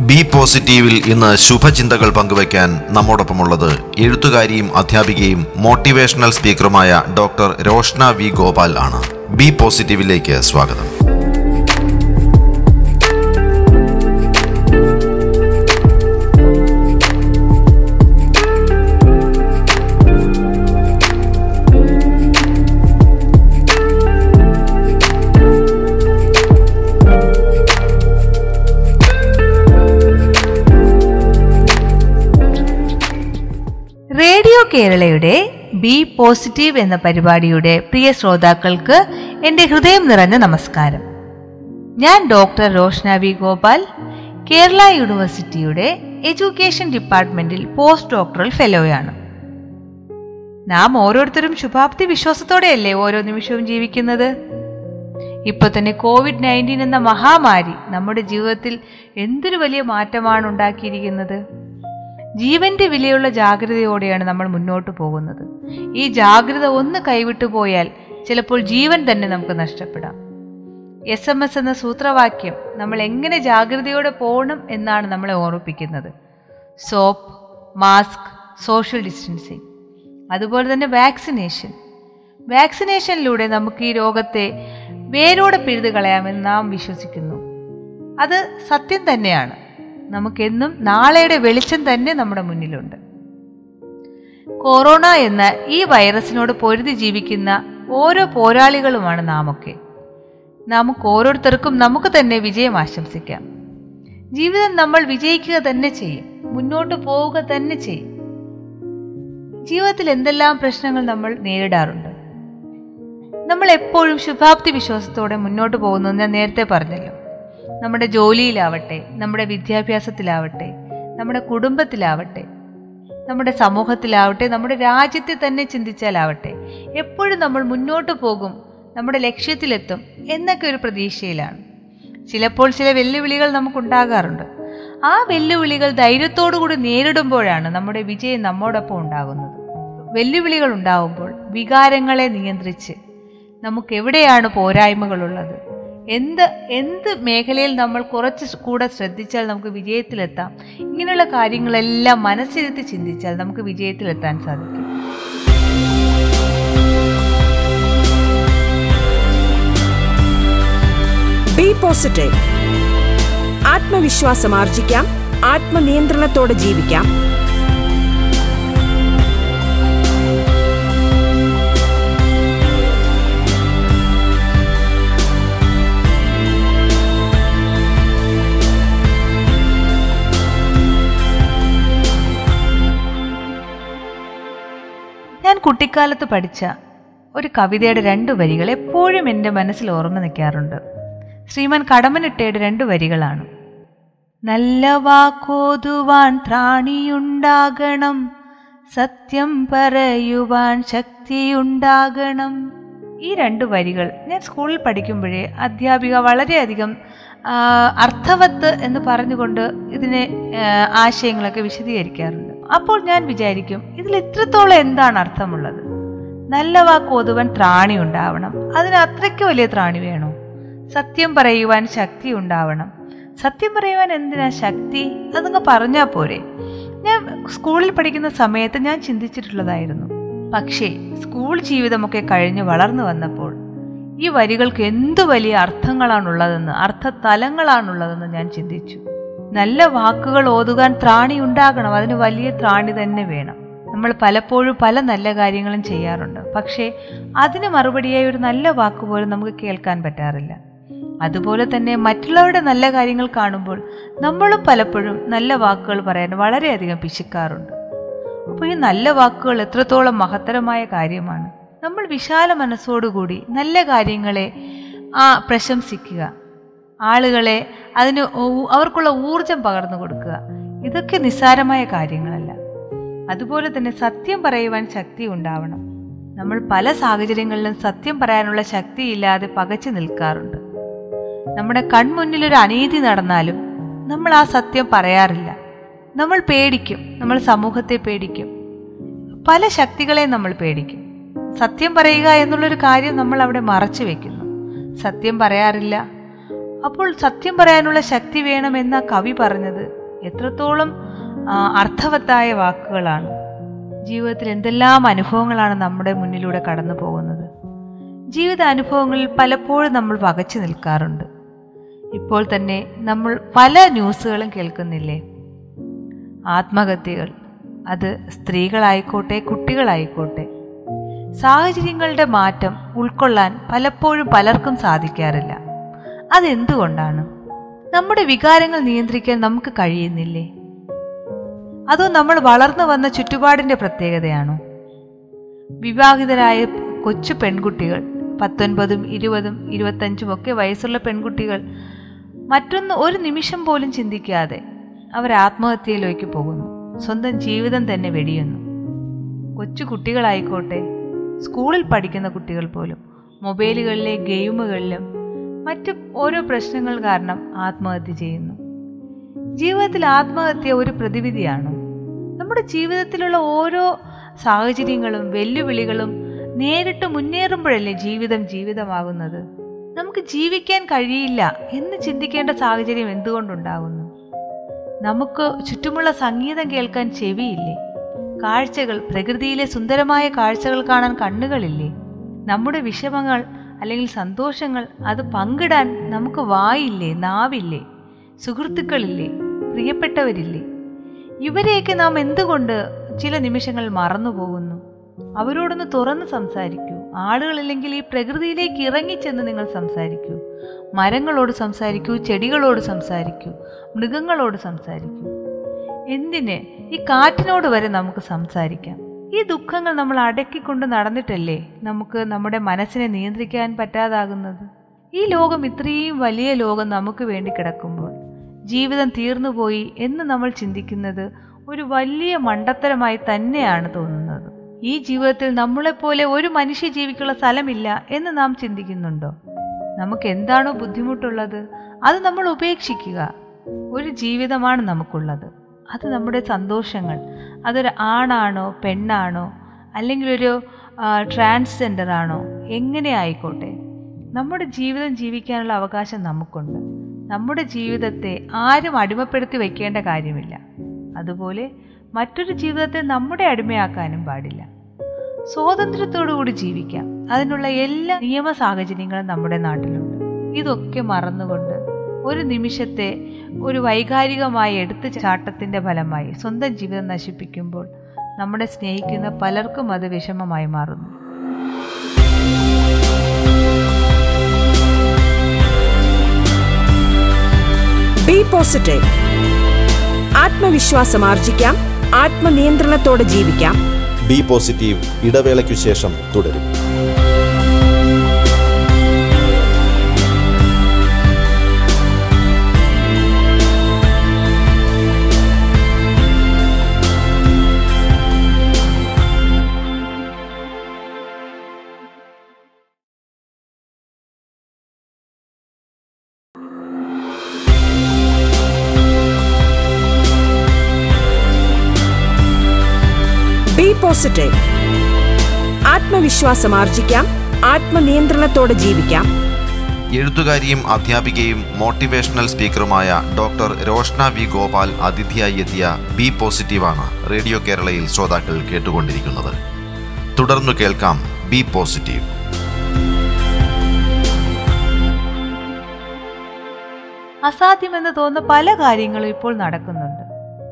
B പോസിറ്റീവിൽ ഇന്ന് ശുഭചിന്തകൾ പങ്കുവയ്ക്കാൻ നമ്മോടൊപ്പമുള്ളത് എഴുത്തുകാരിയും അധ്യാപികയും മോട്ടിവേഷണൽ സ്പീക്കറുമായ ഡോക്ടർ രോഷ്ന വി ഗോപാൽ ആണ്. ബി പോസിറ്റീവിലേക്ക് സ്വാഗതം. കേരളയുടെ ബി പോസിറ്റീവ് എന്ന പരിപാടിയുടെ പ്രിയ ശ്രോതാക്കൾക്ക് എന്റെ ഹൃദയം നിറഞ്ഞ നമസ്കാരം. ഞാൻ ഡോക്ടർ റോഷ്ന വി ഗോപാൽ കേരള യൂണിവേഴ്സിറ്റിയുടെ എഡ്യൂക്കേഷൻ ഡിപ്പാർട്ട്മെന്റിൽ പോസ്റ്റ് ഡോക്ടറൽ ഫെലോയാണ്. നാം ഓരോരുത്തരും ശുഭാപ്തി വിശ്വാസത്തോടെയല്ലേ ഓരോ നിമിഷവും ജീവിക്കുന്നത്? ഇപ്പൊ തന്നെ കോവിഡ് നയന്റീൻ എന്ന മഹാമാരി നമ്മുടെ ജീവിതത്തിൽ എന്തൊരു വലിയ മാറ്റമാണ് ഉണ്ടാക്കിയിരിക്കുന്നത്? ജീവന്റെ വിലയുള്ള ജാഗ്രതയോടെയാണ് നമ്മൾ മുന്നോട്ട് പോകുന്നത്. ഈ ജാഗ്രത ഒന്ന് കൈവിട്ടു പോയാൽ ചിലപ്പോൾ ജീവൻ തന്നെ നമുക്ക് നഷ്ടപ്പെടാം. എസ് എം എസ് എന്ന സൂത്രവാക്യം നമ്മൾ എങ്ങനെ ജാഗ്രതയോടെ പോകണം എന്നാണ് നമ്മളെ ഓർമ്മിപ്പിക്കുന്നത്. Soap mask social distancing. അതുപോലെ തന്നെ വാക്സിനേഷൻ. വാക്സിനേഷനിലൂടെ നമുക്ക് ഈ രോഗത്തെ വേരോടെ പിഴുതു കളയാമെന്ന് നാം വിശ്വസിക്കുന്നു. അത് സത്യം തന്നെയാണ്. നമുക്കെന്നും നാളെയുടെ വെളിച്ചം തന്നെ നമ്മുടെ മുന്നിലുണ്ട്. കൊറോണ എന്ന ഈ വൈറസിനോട് പൊരുതി ജീവിക്കുന്ന ഓരോ പോരാളികളുമാണ് നാമൊക്കെ. നമുക്ക് ഓരോരുത്തർക്കും നമുക്ക് തന്നെ വിജയം ആശംസിക്കാം. ജീവിതം നമ്മൾ വിജയിക്കുക തന്നെ ചെയ്യും. മുന്നോട്ട് പോവുക തന്നെ ചെയ്യും. ജീവിതത്തിൽ എന്തെല്ലാം പ്രശ്നങ്ങൾ നമ്മൾ നേരിടാറുണ്ട്? നമ്മൾ എപ്പോഴും ശുഭാപ്തി വിശ്വാസത്തോടെ മുന്നോട്ട് പോകുന്നു ഞാൻ നേരത്തെ പറഞ്ഞല്ലോ. നമ്മുടെ ജോലിയിലാവട്ടെ നമ്മുടെ വിദ്യാഭ്യാസത്തിലാവട്ടെ നമ്മുടെ കുടുംബത്തിലാവട്ടെ നമ്മുടെ സമൂഹത്തിലാവട്ടെ നമ്മുടെ രാജ്യത്തെ തന്നെ ചിന്തിച്ചാലാവട്ടെ എപ്പോഴും നമ്മൾ മുന്നോട്ട് പോകും നമ്മുടെ ലക്ഷ്യത്തിലെത്തും എന്നൊക്കെ ഒരു പ്രതീക്ഷയിലാണ്. ചിലപ്പോൾ ചില വെല്ലുവിളികൾ നമുക്കുണ്ടാകാറുണ്ട്. ആ വെല്ലുവിളികൾ ധൈര്യത്തോടുകൂടി നേരിടുമ്പോഴാണ് നമ്മുടെ വിജയം നമ്മോടൊപ്പം ഉണ്ടാകുന്നത്. വെല്ലുവിളികൾ ഉണ്ടാവുമ്പോൾ വികാരങ്ങളെ നിയന്ത്രിച്ച് നമുക്ക് എവിടെയാണ് പോരായ്മകളുള്ളത്? എന്ത് എന്ത് മേഖലയിൽ നമ്മൾ കുറച്ച് കൂടെ ശ്രദ്ധിച്ചാൽ നമുക്ക് വിജയത്തിലെത്താം? ഇങ്ങനെയുള്ള കാര്യങ്ങളെല്ലാം മനസ്സിരുത്തി ചിന്തിച്ചാൽ നമുക്ക് വിജയത്തിലെത്താൻ സാധിക്കും. ബി പോസിറ്റീവ് ആത്മവിശ്വാസം ആർജിക്കാം. ആത്മനിയന്ത്രണത്തോടെ ജീവിക്കാം. കുട്ടിക്കാലത്ത് പഠിച്ച ഒരു കവിതയുടെ രണ്ടു വരികൾ എപ്പോഴും എന്റെ മനസ്സിൽ ഓർമ്മ നിൽക്കാറുണ്ട്. ശ്രീമാൻ കടമനിട്ടയുടെ രണ്ടു വരികളാണ്. നല്ല വാക്കോതുവാൻ ത്രാണിയുണ്ടാകണം സത്യം പറയുവാൻ ശക്തിയുണ്ടാകണം. ഈ രണ്ട് വരികൾ ഞാൻ സ്കൂളിൽ പഠിക്കുമ്പോഴേ അധ്യാപിക വളരെയധികം അർത്ഥവത്ത് എന്ന് പറഞ്ഞുകൊണ്ട് ഇതിനെ ആശയങ്ങളൊക്കെ വിശദീകരിക്കാറുണ്ട്. അപ്പോൾ ഞാൻ വിചാരിക്കും ഇതിൽ ഇത്രത്തോളം എന്താണ് അർത്ഥമുള്ളത്? നല്ല വാക്ക് ഓതുവാൻ ത്രാണി ഉണ്ടാവണം. അതിന് അത്രയ്ക്ക് വലിയ ത്രാണി വേണോ? സത്യം പറയുവാൻ ശക്തി ഉണ്ടാവണം. സത്യം പറയുവാൻ എന്തിനാ ശക്തി? അതങ്ങ് പറഞ്ഞാ പോരെ. ഞാൻ സ്കൂളിൽ പഠിക്കുന്ന സമയത്ത് ഞാൻ ചിന്തിച്ചിട്ടുള്ളതായിരുന്നു. പക്ഷേ സ്കൂൾ ജീവിതമൊക്കെ കഴിഞ്ഞ് വളർന്നു വന്നപ്പോൾ ഈ വരികൾക്ക് എന്തു വലിയ അർത്ഥങ്ങളാണുള്ളതെന്ന് അർത്ഥതലങ്ങളാണുള്ളതെന്ന് ഞാൻ ചിന്തിച്ചു. നല്ല വാക്കുകൾ ഓതുകാൻ ത്രാണി ഉണ്ടാകണം. അതിന് വലിയ ത്രാണി തന്നെ വേണം. നമ്മൾ പലപ്പോഴും പല നല്ല കാര്യങ്ങളും ചെയ്യാറുണ്ട്. പക്ഷേ അതിന് മറുപടിയായി ഒരു നല്ല വാക്ക് പോലും നമുക്ക് കേൾക്കാൻ പറ്റാറില്ല. അതുപോലെ തന്നെ മറ്റുള്ളവരുടെ നല്ല കാര്യങ്ങൾ കാണുമ്പോൾ നമ്മളും പലപ്പോഴും നല്ല വാക്കുകൾ പറയാൻ വളരെയധികം പിശുക്കാറുണ്ട്. അപ്പോൾ ഈ നല്ല വാക്കുകൾ എത്രത്തോളം മഹത്തരമായ കാര്യമാണ്. നമ്മൾ വിശാല മനസ്സോടുകൂടി നല്ല കാര്യങ്ങളെ ആ പ്രശംസിക്കുക. ആളുകളെ അതിന് അവർക്കുള്ള ഊർജം പകർന്നു കൊടുക്കുക. ഇതൊക്കെ നിസ്സാരമായ കാര്യങ്ങളല്ല. അതുപോലെ തന്നെ സത്യം പറയുവാൻ ശക്തി ഉണ്ടാവണം. നമ്മൾ പല സാഹചര്യങ്ങളിലും സത്യം പറയാനുള്ള ശക്തിയില്ലാതെ പകച്ചു നിൽക്കാറുണ്ട്. നമ്മുടെ കൺമുന്നിൽ ഒരു അനീതി നടന്നാലും നമ്മൾ ആ സത്യം പറയാറില്ല. നമ്മൾ പേടിക്കും. നമ്മൾ സമൂഹത്തെ പേടിക്കും. പല ശക്തികളെ നമ്മൾ പേടിക്കും. സത്യം പറയുക എന്നുള്ളൊരു കാര്യം നമ്മൾ അവിടെ മറച്ചു വെക്കുന്നു. സത്യം പറയാറില്ല. അപ്പോൾ സത്യം പറയാനുള്ള ശക്തി വേണമെന്ന കവി പറഞ്ഞത് എത്രത്തോളം അർത്ഥവത്തായ വാക്കുകളാണ്. ജീവിതത്തിൽ എന്തെല്ലാം അനുഭവങ്ങളാണ് നമ്മുടെ മുന്നിലൂടെ കടന്നു പോകുന്നത്. ജീവിത അനുഭവങ്ങളിൽ പലപ്പോഴും നമ്മൾ വകച്ചു നിൽക്കാറുണ്ട്. ഇപ്പോൾ തന്നെ നമ്മൾ പല ന്യൂസുകളും കേൾക്കുന്നില്ലേ? ആത്മഹത്യകൾ അത് സ്ത്രീകളായിക്കോട്ടെ കുട്ടികളായിക്കോട്ടെ. സാഹചര്യങ്ങളുടെ മാറ്റം ഉൾക്കൊള്ളാൻ പലപ്പോഴും പലർക്കും സാധിക്കാറില്ല. അതെന്തുകൊണ്ടാണ്? നമ്മുടെ വികാരങ്ങൾ നിയന്ത്രിക്കാൻ നമുക്ക് കഴിയുന്നില്ലേ? അതോ നമ്മൾ വളർന്നു വന്ന ചുറ്റുപാടിന്റെ പ്രത്യേകതയാണോ? വിവാഹിതരായ കൊച്ചു പെൺകുട്ടികൾ പത്തൊൻപതും ഇരുപതും ഇരുപത്തഞ്ചും ഒക്കെ വയസ്സുള്ള പെൺകുട്ടികൾ മറ്റൊന്ന് ഒരു നിമിഷം പോലും ചിന്തിക്കാതെ അവർ ആത്മഹത്യയിലേക്ക് പോകുന്നു. സ്വന്തം ജീവിതം തന്നെ വെടിയുന്നു. കൊച്ചു കുട്ടികളായിക്കോട്ടെ സ്കൂളിൽ പഠിക്കുന്ന കുട്ടികൾ പോലും മൊബൈലുകളിലെ ഗെയിമുകളിലും മറ്റ് ഓരോ പ്രശ്നങ്ങൾ കാരണം ആത്മഹത്യ ചെയ്യുന്നു. ജീവിതത്തിൽ ആത്മഹത്യ ഒരു പ്രതിവിധിയാണ്. നമ്മുടെ ജീവിതത്തിലുള്ള ഓരോ സാഹചര്യങ്ങളും വെല്ലുവിളികളും നേരിട്ട് മുന്നേറുമ്പോഴല്ലേ ജീവിതം ജീവിതമാകുന്നത്? നമുക്ക് ജീവിക്കാൻ കഴിയില്ല എന്ന് ചിന്തിക്കേണ്ട സാഹചര്യം എന്തുകൊണ്ടുണ്ടാകുന്നു? നമുക്ക് ചുറ്റുമുള്ള സംഗീതം കേൾക്കാൻ ചെവിയില്ലേ? കാഴ്ചകൾ പ്രകൃതിയിലെ സുന്ദരമായ കാഴ്ചകൾ കാണാൻ കണ്ണുകളില്ലേ? നമ്മുടെ വിഷമങ്ങൾ അല്ലെങ്കിൽ സന്തോഷങ്ങൾ അത് പങ്കിടാൻ നമുക്ക് വായില്ലേ നാവില്ലേ സുഹൃത്തുക്കളില്ലേ പ്രിയപ്പെട്ടവരില്ലേ? ഇവരെയൊക്കെ നാം എന്തുകൊണ്ട് ചില നിമിഷങ്ങൾ മറന്നു പോകുന്നു അവരോടൊന്ന് തുറന്ന് സംസാരിക്കൂ. ആളുകളില്ലെങ്കിൽ ഈ പ്രകൃതിയിലേക്ക് ഇറങ്ങിച്ചെന്ന് നിങ്ങൾ സംസാരിക്കൂ. മരങ്ങളോട് സംസാരിക്കൂ ചെടികളോട് സംസാരിക്കൂ മൃഗങ്ങളോട് സംസാരിക്കൂ. എന്തിന്? ഈ കാറ്റിനോട് വരെ നമുക്ക് സംസാരിക്കാം. ഈ ദുഃഖങ്ങൾ നമ്മൾ അടക്കിക്കൊണ്ട് നടന്നിട്ടല്ലേ നമുക്ക് നമ്മുടെ മനസ്സിനെ നിയന്ത്രിക്കാൻ പറ്റാതാകുന്നത്? ഈ ലോകം ഇത്രയും വലിയ ലോകം നമുക്ക് വേണ്ടി കിടക്കുമ്പോൾ ജീവിതം തീർന്നുപോയി എന്ന് നമ്മൾ ചിന്തിക്കുന്നത് ഒരു വലിയ മണ്ടത്തരമായി തന്നെയാണ് തോന്നുന്നത്. ഈ ജീവിതത്തിൽ നമ്മളെപ്പോലെ ഒരു മനുഷ്യ ജീവിക്കുള്ള സ്ഥലമില്ല എന്ന് നാം ചിന്തിക്കുന്നുണ്ടോ? നമുക്ക് എന്താണോ ബുദ്ധിമുട്ടുള്ളത് അത് നമ്മൾ ഉപേക്ഷിക്കുക. ഒരു ജീവിതമാണ് നമുക്കുള്ളത്. അത് നമ്മുടെ സന്തോഷങ്ങൾ. അതൊരു ആണാണോ പെണ്ണാണോ അല്ലെങ്കിൽ ഒരു ട്രാൻസ്ജെൻഡർ ആണോ എങ്ങനെ ആയിക്കോട്ടെ. നമ്മുടെ ജീവിതം ജീവിക്കാനുള്ള അവകാശം നമുക്കുണ്ട്. നമ്മുടെ ജീവിതത്തെ ആരും അടിമപ്പെടുത്തി വെക്കേണ്ട കാര്യമില്ല. അതുപോലെ മറ്റൊരു ജീവിതത്തെ നമ്മുടെ അടിമയാക്കാനും പാടില്ല. സ്വാതന്ത്ര്യത്തോടുകൂടി ജീവിക്കാം. അതിനുള്ള എല്ലാ നിയമ സാഹചര്യങ്ങളും നമ്മുടെ നാട്ടിലുണ്ട്. ഇതൊക്കെ മറന്നുകൊണ്ട് ഒരു നിമിഷത്തെ ഒരു വൈകാരികമായ എടുത്തു ചാട്ടത്തിന്റെ ഫലമായി സ്വന്തം ജീവിതം നശിപ്പിക്കുമ്പോൾ നമ്മളെ സ്നേഹിക്കുന്ന പലർക്കും അത് വിഷമമായി മാറുന്നു. ബി പോസിറ്റീവ് ആത്മവിശ്വാസം ആർജിക്കാം. ആത്മനിയന്ത്രണത്തോടെ ജീവിക്കാം. ബി പോസിറ്റീവ് ഇടവേളയ്ക്കു ശേഷം തുടരും. ബി ആത്മവിശ്വാസം ആർജിക്കാം ആത്മനിയന്ത്രണത്തോടെ ജീവിക്കാം. എഴുത്തുകാരിയും അധ്യാപികയും മോട്ടിവേഷണൽ സ്പീക്കറുമായ ഡോക്ടർ രോഷ്ന വി ഗോപാൽ അതിഥിയായി എത്തിയ ബി പോസിറ്റീവാണ് റേഡിയോ കേരളയിൽ ശ്രോതാക്കൾ കേട്ടുകൊണ്ടിരിക്കുന്നത്. തുടർന്ന് കേൾക്കാം ബി പോസിറ്റീവ്. അസാധ്യമെന്ന് തോന്നുന്ന പല കാര്യങ്ങളും ഇപ്പോൾ നടക്കുന്നുണ്ട്.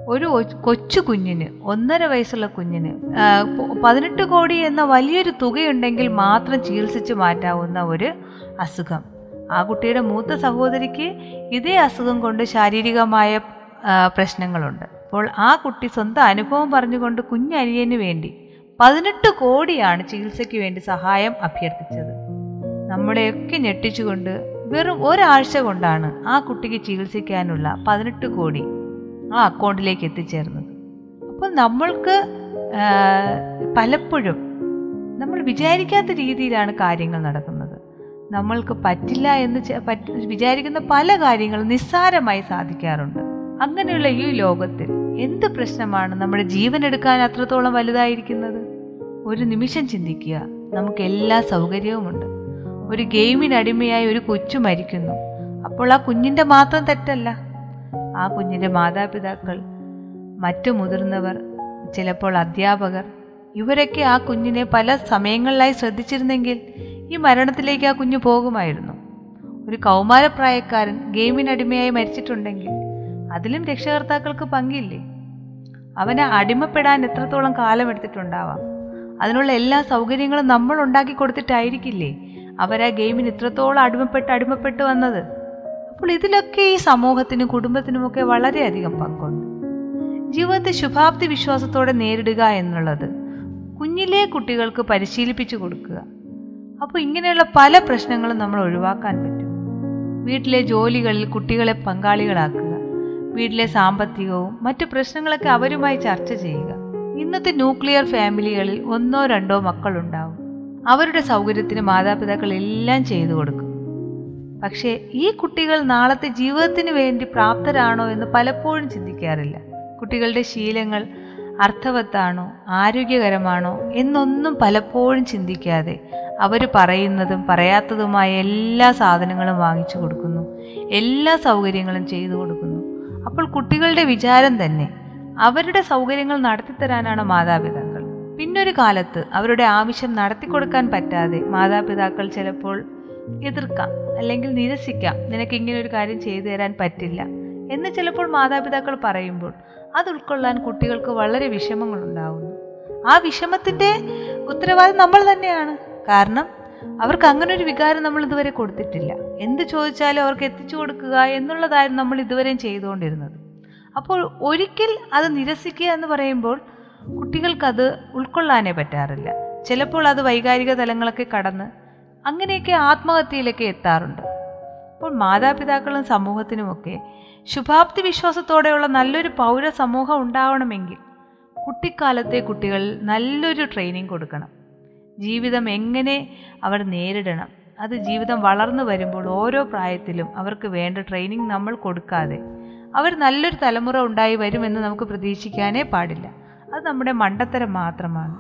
ഒരു കൊച്ചു കുഞ്ഞിന് ഒന്നര വയസ്സുള്ള കുഞ്ഞിന് പതിനെട്ട് കോടി എന്ന വലിയൊരു തുകയുണ്ടെങ്കിൽ മാത്രം ചികിത്സിച്ച് മാറ്റാവുന്ന ഒരു അസുഖം. ആ കുട്ടിയുടെ മൂത്ത സഹോദരിക്ക് ഇതേ അസുഖം കൊണ്ട് ശാരീരികമായ പ്രശ്നങ്ങളുണ്ട്. അപ്പോൾ ആ കുട്ടി സ്വന്തം അനുഭവം പറഞ്ഞുകൊണ്ട് കുഞ്ഞനിയന് വേണ്ടി പതിനെട്ട് കോടിയാണ് ചികിത്സയ്ക്ക് വേണ്ടി സഹായം അഭ്യർത്ഥിച്ചത്. നമ്മളെയൊക്കെ ഞെട്ടിച്ചുകൊണ്ട് വെറും ഒരാഴ്ച കൊണ്ടാണ് ആ കുട്ടിക്ക് ചികിത്സിക്കാനുള്ള പതിനെട്ട് കോടി ആ അക്കൗണ്ടിലേക്ക് എത്തിച്ചേർന്നത്. അപ്പോൾ നമ്മൾക്ക് പലപ്പോഴും നമ്മൾ വിചാരിക്കാത്ത രീതിയിലാണ് കാര്യങ്ങൾ നടക്കുന്നത്. നമ്മൾക്ക് പറ്റില്ല എന്ന് വിചാരിക്കുന്ന പല കാര്യങ്ങളും നിസ്സാരമായി സാധിക്കാറുണ്ട്. അങ്ങനെയുള്ള ഈ ലോകത്തിൽ എന്ത് പ്രശ്നമാണ് നമ്മുടെ ജീവൻ എടുക്കാൻ അത്രത്തോളം വലുതായിരിക്കുന്നത്? ഒരു നിമിഷം ചിന്തിക്കുക. നമുക്ക് എല്ലാ സൗകര്യവുമുണ്ട്. ഒരു ഗെയിമിനടിമയായി ഒരു കൊച്ചു മരിക്കുന്നു. അപ്പോൾ ആ കുഞ്ഞിന്റെ മാത്രം തെറ്റല്ല. ആ കുഞ്ഞിന്റെ മാതാപിതാക്കൾ മറ്റു മുതിർന്നവർ ചിലപ്പോൾ അധ്യാപകർ ഇവരൊക്കെ ആ കുഞ്ഞിനെ പല സമയങ്ങളിലായി ശ്രദ്ധിച്ചിരുന്നെങ്കിൽ ഈ മരണത്തിലേക്ക് ആ കുഞ്ഞു പോകുമായിരുന്നു. ഒരു കൗമാരപ്രായക്കാരൻ ഗെയിമിനടിമയായി മരിച്ചിട്ടുണ്ടെങ്കിൽ അതിലും രക്ഷകർത്താക്കൾക്ക് പങ്കില്ലേ? അവനെ അടിമപ്പെടാൻ എത്രത്തോളം കാലമെടുത്തിട്ടുണ്ടാവാം? അതിനുള്ള എല്ലാ സൗകര്യങ്ങളും നമ്മൾ ഉണ്ടാക്കി കൊടുത്തിട്ടായിരിക്കില്ലേ അവരാ ഗെയിമിന് ഇത്രത്തോളം അടിമപ്പെട്ട് അടിമപ്പെട്ട് വന്നത്? അപ്പോൾ ഇതിലൊക്കെ ഈ സമൂഹത്തിനും കുടുംബത്തിനുമൊക്കെ വളരെയധികം പങ്കുണ്ട്. ജീവിതത്തെ ശുഭാപ്തി വിശ്വാസത്തോടെ നേരിടുക എന്നുള്ളത് കുഞ്ഞിലെ കുട്ടികൾക്ക് പരിശീലിപ്പിച്ചു കൊടുക്കുക. അപ്പോൾ ഇങ്ങനെയുള്ള പല പ്രശ്നങ്ങളും നമ്മൾ ഒഴിവാക്കാൻ പറ്റും. വീട്ടിലെ ജോലികളിൽ കുട്ടികളെ പങ്കാളികളാക്കുക വീട്ടിലെ സാമ്പത്തികവും മറ്റു പ്രശ്നങ്ങളൊക്കെ അവരുമായി ചർച്ച ചെയ്യുക. ഇന്നത്തെ ന്യൂക്ലിയർ ഫാമിലികളിൽ ഒന്നോ രണ്ടോ മക്കളുണ്ടാവും. അവരുടെ സൗകര്യത്തിന് മാതാപിതാക്കൾ എല്ലാം ചെയ്തു കൊടുക്കും. പക്ഷേ ഈ കുട്ടികൾ നാളത്തെ ജീവിതത്തിന് വേണ്ടി പ്രാപ്തരാണോ എന്ന് പലപ്പോഴും ചിന്തിക്കാറില്ല. കുട്ടികളുടെ ശീലങ്ങൾ അർത്ഥവത്താണോ ആരോഗ്യകരമാണോ എന്നൊന്നും പലപ്പോഴും ചിന്തിക്കാതെ അവർ പറയുന്നതും പറയാത്തതുമായ എല്ലാ സാധനങ്ങളും വാങ്ങിച്ചു കൊടുക്കുന്നു. എല്ലാ സൗകര്യങ്ങളും ചെയ്തു കൊടുക്കുന്നു. അപ്പോൾ കുട്ടികളുടെ വിചാരം തന്നെ അവരുടെ സൗകര്യങ്ങൾ നടത്തിത്തരാനാണ് മാതാപിതാക്കൾ. പിന്നൊരു കാലത്ത് അവരുടെ ആവശ്യം നടത്തി കൊടുക്കാൻ പറ്റാതെ മാതാപിതാക്കൾ ചിലപ്പോൾ എതിർക്കാം അല്ലെങ്കിൽ നിരസിക്കാം. നിനക്ക് ഇങ്ങനെ ഒരു കാര്യം ചെയ്തു തരാൻ പറ്റില്ല എന്ന് ചിലപ്പോൾ മാതാപിതാക്കൾ പറയുമ്പോൾ അത് ഉൾക്കൊള്ളാൻ കുട്ടികൾക്ക് വളരെ വിഷമങ്ങൾ ഉണ്ടാവുന്നു ആ വിഷമത്തിന്റെ ഉത്തരവാദിത്വം നമ്മൾ തന്നെയാണ്. കാരണം അവർക്ക് അങ്ങനെ ഒരു വികാരം നമ്മൾ ഇതുവരെ കൊടുത്തിട്ടില്ല. എന്ത് ചോദിച്ചാലും അവർക്ക് എത്തിച്ചു കൊടുക്കുക എന്നുള്ളതായിരുന്നു നമ്മൾ ഇതുവരെയും ചെയ്തുകൊണ്ടിരുന്നത്. അപ്പോൾ ഒരിക്കൽ അത് നിരസിക്കുക എന്ന് പറയുമ്പോൾ കുട്ടികൾക്കത് ഉൾക്കൊള്ളാനേ പറ്റാറില്ല. ചിലപ്പോൾ അത് വൈകാരിക തലങ്ങളൊക്കെ കടന്ന് അങ്ങനെയൊക്കെ ആത്മഹത്യയിലൊക്കെ എത്താറുണ്ട്. അപ്പോൾ മാതാപിതാക്കളും സമൂഹത്തിനുമൊക്കെ ശുഭാപ്തി വിശ്വാസത്തോടെയുള്ള നല്ലൊരു പൗര സമൂഹം ഉണ്ടാവണമെങ്കിൽ കുട്ടിക്കാലത്തെ കുട്ടികൾ നല്ലൊരു ട്രെയിനിങ് കൊടുക്കണം. ജീവിതം എങ്ങനെ അവർ നേരിടണം അത് ജീവിതം വളർന്നു വരുമ്പോൾ ഓരോ പ്രായത്തിലും അവർക്ക് വേണ്ട ട്രെയിനിങ് നമ്മൾ കൊടുക്കാതെ അവർ നല്ലൊരു തലമുറ ഉണ്ടായി വരുമെന്ന് നമുക്ക് പ്രതീക്ഷിക്കാനേ പാടില്ല. അത് നമ്മുടെ മണ്ടത്തരം മാത്രമാണ്.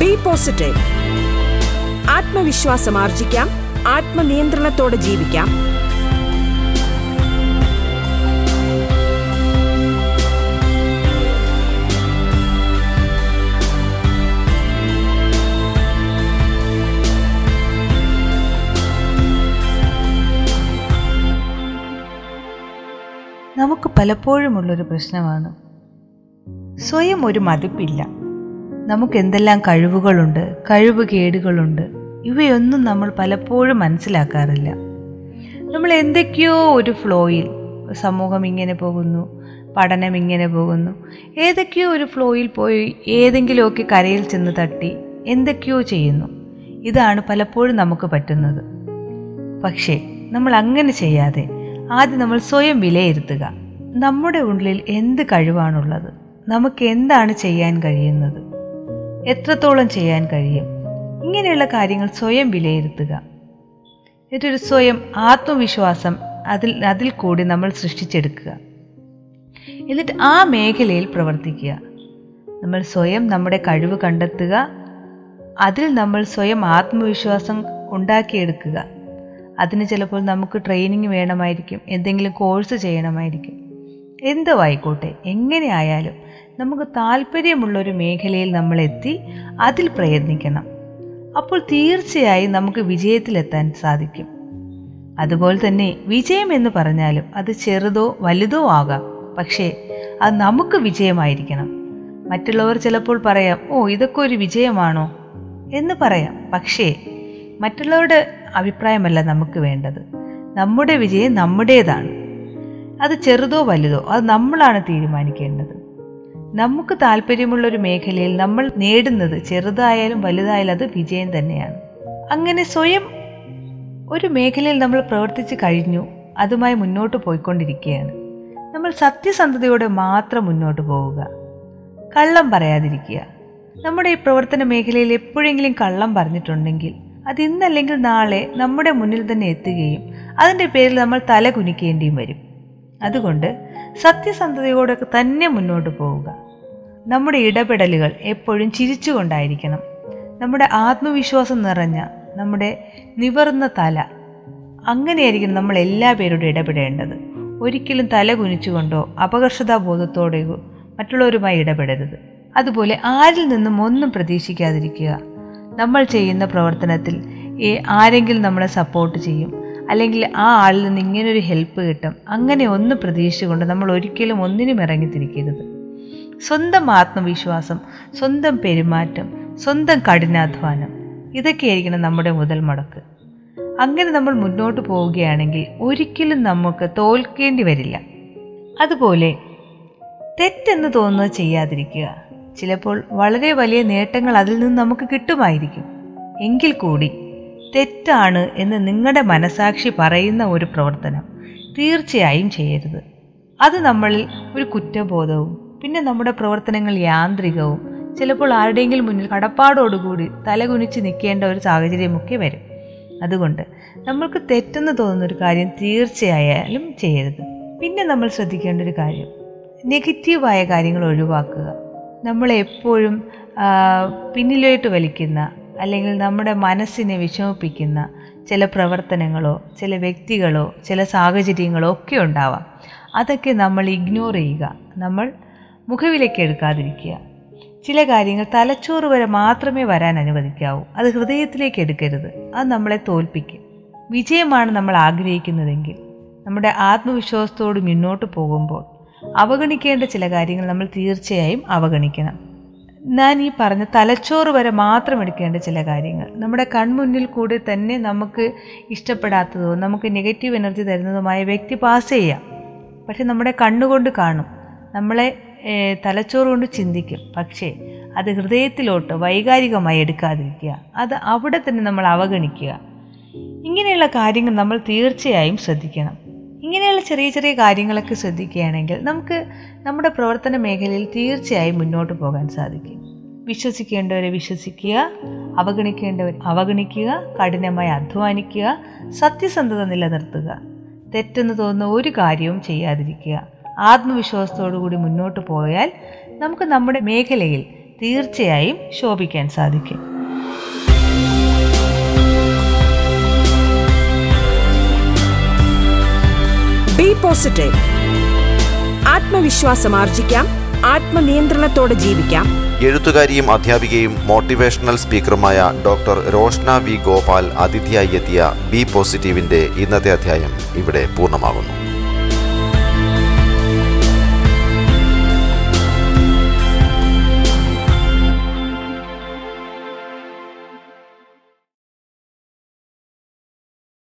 ബി പോസിറ്റീവ് ആത്മവിശ്വാസം ആർജിക്കാം. ആത്മനിയന്ത്രണത്തോടെ ജീവിക്കാം. നമുക്ക് പലപ്പോഴുമുള്ളൊരു പ്രശ്നമാണ്. സ്വയം ഒരു മതിപ്പില്ല നമുക്ക് എന്തെല്ലാം കഴിവുകളുണ്ട് കഴിവ് കേടുകളുണ്ട് ഇവയൊന്നും നമ്മൾ പലപ്പോഴും മനസ്സിലാക്കാറില്ല. നമ്മൾ എന്തൊക്കെയോ ഒരു ഫ്ലോയിൽ സമൂഹം ഇങ്ങനെ പോകുന്നു പഠനം ഇങ്ങനെ പോകുന്നു ഏതൊക്കെയോ ഒരു ഫ്ലോയിൽ പോയി ഏതെങ്കിലുമൊക്കെ കരയിൽ ചെന്ന് തട്ടി എന്തൊക്കെയോ ചെയ്യുന്നു. ഇതാണ് പലപ്പോഴും നമുക്ക് പറ്റുന്നത്. പക്ഷേ നമ്മൾ അങ്ങനെ ചെയ്യാതെ ആദ്യം നമ്മൾ സ്വയം വിലയിരുത്തുക. നമ്മുടെ ഉള്ളിൽ എന്ത് കഴിവാണുള്ളത്? നമുക്ക് എന്താണ് ചെയ്യാൻ കഴിയുന്നത്? എത്രത്തോളം ചെയ്യാൻ കഴിയും? ഇങ്ങനെയുള്ള കാര്യങ്ങൾ സ്വയം വിലയിരുത്തുക. എന്നിട്ടൊരു സ്വയം ആത്മവിശ്വാസം അതിൽ അതിൽ കൂടി നമ്മൾ സൃഷ്ടിച്ചെടുക്കുക. എന്നിട്ട് ആ മേഖലയിൽ പ്രവർത്തിക്കുക. നമ്മൾ സ്വയം നമ്മുടെ കഴിവ് കണ്ടെത്തുക. അതിൽ നമ്മൾ സ്വയം ആത്മവിശ്വാസം ഉണ്ടാക്കിയെടുക്കുക. അതിന് ചിലപ്പോൾ നമുക്ക് ട്രെയിനിങ് വേണമായിരിക്കും. എന്തെങ്കിലും കോഴ്സ് ചെയ്യണമായിരിക്കും. എന്തോ ആയിക്കോട്ടെ. എങ്ങനെ ആയാലും നമുക്ക് താല്പര്യമുള്ള ഒരു മേഖലയിൽ നമ്മൾ എത്തി അതിൽ പ്രയത്നിക്കണം. അപ്പോൾ തീർച്ചയായും നമുക്ക് വിജയത്തിലെത്താൻ സാധിക്കും. അതുപോലെ തന്നെ വിജയം എന്ന് പറഞ്ഞാലും അത് ചെറുതോ വലുതോ ആകാം. പക്ഷേ അത് നമുക്ക് വിജയമായിരിക്കണം. മറ്റുള്ളവർ ചിലപ്പോൾ പറയാം ഓ ഇതൊക്കെ ഒരു വിജയമാണോ? എന്ന് പറയാം. പക്ഷേ മറ്റുള്ളവരുടെ അഭിപ്രായമല്ല നമുക്ക് വേണ്ടത്. നമ്മുടെ വിജയം നമ്മുടേതാണ്. അത് ചെറുതോ വലുതോ അത് നമ്മളാണ് തീരുമാനിക്കേണ്ടത്. നമുക്ക് താല്പര്യമുള്ള ഒരു മേഖലയിൽ നമ്മൾ നേടുന്നത് ചെറുതായാലും വലുതായാലും അത് വിജയം തന്നെയാണ്. അങ്ങനെ സ്വയം ഒരു മേഖലയിൽ നമ്മൾ പ്രവർത്തിച്ചു കഴിഞ്ഞു അതുമായി മുന്നോട്ട് പോയിക്കൊണ്ടിരിക്കുകയാണ്. നമ്മൾ സത്യസന്ധതയോടെ മാത്രം മുന്നോട്ട് പോവുക. കള്ളം പറയാതിരിക്കുക. നമ്മുടെ ഈ പ്രവർത്തന മേഖലയിൽ എപ്പോഴെങ്കിലും കള്ളം പറഞ്ഞിട്ടുണ്ടെങ്കിൽ അത് ഇന്നല്ലെങ്കിൽ നാളെ നമ്മുടെ മുന്നിൽ തന്നെ എത്തുകയും അതിന്റെ പേരിൽ നമ്മൾ തല കുനിക്കേണ്ടിയും വരും. അതുകൊണ്ട് സത്യസന്ധതയോടെ തന്നെ മുന്നോട്ട് പോവുക. നമ്മുടെ ഇടപെടലുകൾ എപ്പോഴും ചിരിച്ചുകൊണ്ടായിരിക്കണം. നമ്മുടെ ആത്മവിശ്വാസം നിറഞ്ഞ നമ്മുടെ നിവർന്ന തല. അങ്ങനെയായിരിക്കും നമ്മൾ എല്ലാ പേരോടും ഇടപെടേണ്ടത്. ഒരിക്കലും തല കുനിച്ചുകൊണ്ടോ അപകർഷതാബോധത്തോടെയോ മറ്റുള്ളവരുമായി ഇടപെടരുത്. അതുപോലെ ആരിൽ നിന്നും ഒന്നും പ്രതീക്ഷിക്കാതിരിക്കുക. നമ്മൾ ചെയ്യുന്ന പ്രവർത്തനത്തിൽ ആരെങ്കിലും നമ്മളെ സപ്പോർട്ട് ചെയ്യും. അല്ലെങ്കിൽ ആ ആളിൽ നിന്ന് ഇങ്ങനൊരു ഹെൽപ്പ് കിട്ടും. അങ്ങനെ ഒന്ന് പ്രതീക്ഷിച്ചുകൊണ്ട് നമ്മൾ ഒരിക്കലും ഒന്നിനും ഇറങ്ങിത്തിരിക്കരുത് സ്വന്തം ആത്മവിശ്വാസം സ്വന്തം പെരുമാറ്റം സ്വന്തം കഠിനാധ്വാനം ഇതൊക്കെയായിരിക്കണം നമ്മുടെ മുതൽ മുടക്ക്. അങ്ങനെ നമ്മൾ മുന്നോട്ട് പോവുകയാണെങ്കിൽ ഒരിക്കലും നമുക്ക് തോൽക്കേണ്ടി വരില്ല. അതുപോലെ തെറ്റെന്ന് തോന്നുന്നത് ചെയ്യാതിരിക്കുക. ചിലപ്പോൾ വളരെ വലിയ നേട്ടങ്ങൾ അതിൽ നിന്ന് നമുക്ക് കിട്ടുമായിരിക്കും. എങ്കിൽ കൂടി തെറ്റാണ് എന്ന് നിങ്ങളുടെ മനസാക്ഷി പറയുന്ന ഒരു പ്രവർത്തനം തീർച്ചയായും ചെയ്യരുത്. അത് നമ്മളിൽ ഒരു കുറ്റബോധവും പിന്നെ നമ്മുടെ പ്രവർത്തനങ്ങൾ യാന്ത്രികവും ചിലപ്പോൾ ആരുടെയെങ്കിലും മുന്നിൽ കടപ്പാടോടുകൂടി തലകുനിച്ച് നിൽക്കേണ്ട ഒരു സാഹചര്യമൊക്കെ വരും. അതുകൊണ്ട് നമ്മൾക്ക് തെറ്റെന്ന് തോന്നുന്ന ഒരു കാര്യം തീർച്ചയായാലും ചെയ്യരുത്. പിന്നെ നമ്മൾ ശ്രദ്ധിക്കേണ്ട ഒരു കാര്യം നെഗറ്റീവായ കാര്യങ്ങൾ ഒഴിവാക്കുക. നമ്മളെപ്പോഴും പിന്നിലോട്ട് വലിക്കുന്ന അല്ലെങ്കിൽ നമ്മുടെ മനസ്സിനെ വിഷമിപ്പിക്കുന്ന ചില പ്രവർത്തനങ്ങളോ ചില വ്യക്തികളോ ചില സാഹചര്യങ്ങളോ ഒക്കെ ഉണ്ടാവാം. അതൊക്കെ നമ്മൾ ഇഗ്നോർ ചെയ്യുക. നമ്മൾ മുഖവിലേക്ക് എടുക്കാതിരിക്കുക. ചില കാര്യങ്ങൾ തലച്ചോറ് വരെ മാത്രമേ വരാൻ അനുവദിക്കാവൂ. അത് ഹൃദയത്തിലേക്ക് എടുക്കരുത്. അത് നമ്മളെ തോൽപ്പിക്കും. വിജയമാണ് നമ്മൾ ആഗ്രഹിക്കുന്നതെങ്കിൽ നമ്മുടെ ആത്മവിശ്വാസത്തോട് മുന്നോട്ട് പോകുമ്പോൾ അവഗണിക്കേണ്ട ചില കാര്യങ്ങൾ നമ്മൾ തീർച്ചയായും അവഗണിക്കണം. ഞാൻ ഈ പറഞ്ഞ തലച്ചോറ് വരെ മാത്രം എടുക്കേണ്ട ചില കാര്യങ്ങൾ. നമ്മുടെ കൺമുന്നിൽ കൂടി തന്നെ നമുക്ക് ഇഷ്ടപ്പെടാത്തതോ നമുക്ക് നെഗറ്റീവ് എനർജി തരുന്നതുമായ വ്യക്തി പാസ് ചെയ്യാം. പക്ഷെ നമ്മുടെ കണ്ണുകൊണ്ട് കാണും. നമ്മളെ തലച്ചോറ് കൊണ്ട് ചിന്തിക്കും. പക്ഷേ അത് ഹൃദയത്തിലോട്ട് വൈകാരികമായി എടുക്കാതിരിക്കുക. അത് അവിടെ തന്നെ നമ്മൾ അവഗണിക്കുക. ഇങ്ങനെയുള്ള കാര്യങ്ങൾ നമ്മൾ തീർച്ചയായും ശ്രദ്ധിക്കണം. ഇങ്ങനെയുള്ള ചെറിയ ചെറിയ കാര്യങ്ങളൊക്കെ ശ്രദ്ധിക്കുകയാണെങ്കിൽ നമുക്ക് നമ്മുടെ പ്രവർത്തന മേഖലയിൽ തീർച്ചയായും മുന്നോട്ട് പോകാൻ സാധിക്കും. വിശ്വസിക്കേണ്ടവരെ വിശ്വസിക്കുക അവഗണിക്കേണ്ടവരെ അവഗണിക്കുക കഠിനമായി അധ്വാനിക്കുക സത്യസന്ധത നിലനിർത്തുക തെറ്റെന്ന് തോന്നുന്ന ഒരു കാര്യവും ചെയ്യാതിരിക്കുക. ആത്മവിശ്വാസത്തോടുകൂടി മുന്നോട്ട് പോയാൽ നമുക്ക് നമ്മുടെ മേഖലയിൽ തീർച്ചയായും ശോഭിക്കാൻ സാധിക്കും. പോസിറ്റീവ് ആത്മവിശ്വാസം ആർജിക്കാം ആത്മനിയന്ത്രണത്തോടെ ജീവിക്കാം. എഴുത്തുകാരിയും അധ്യാപികയും മോട്ടിവേഷണൽ സ്പീക്കറുമായ ഡോക്ടർ റോഷ്ന വി ഗോപാൽ അതിഥിയായി എത്തിയ ബി പോസിറ്റീവിന്റെ ഇന്നത്തെ അധ്യായം ഇവിടെ പൂർണമാകുന്നു.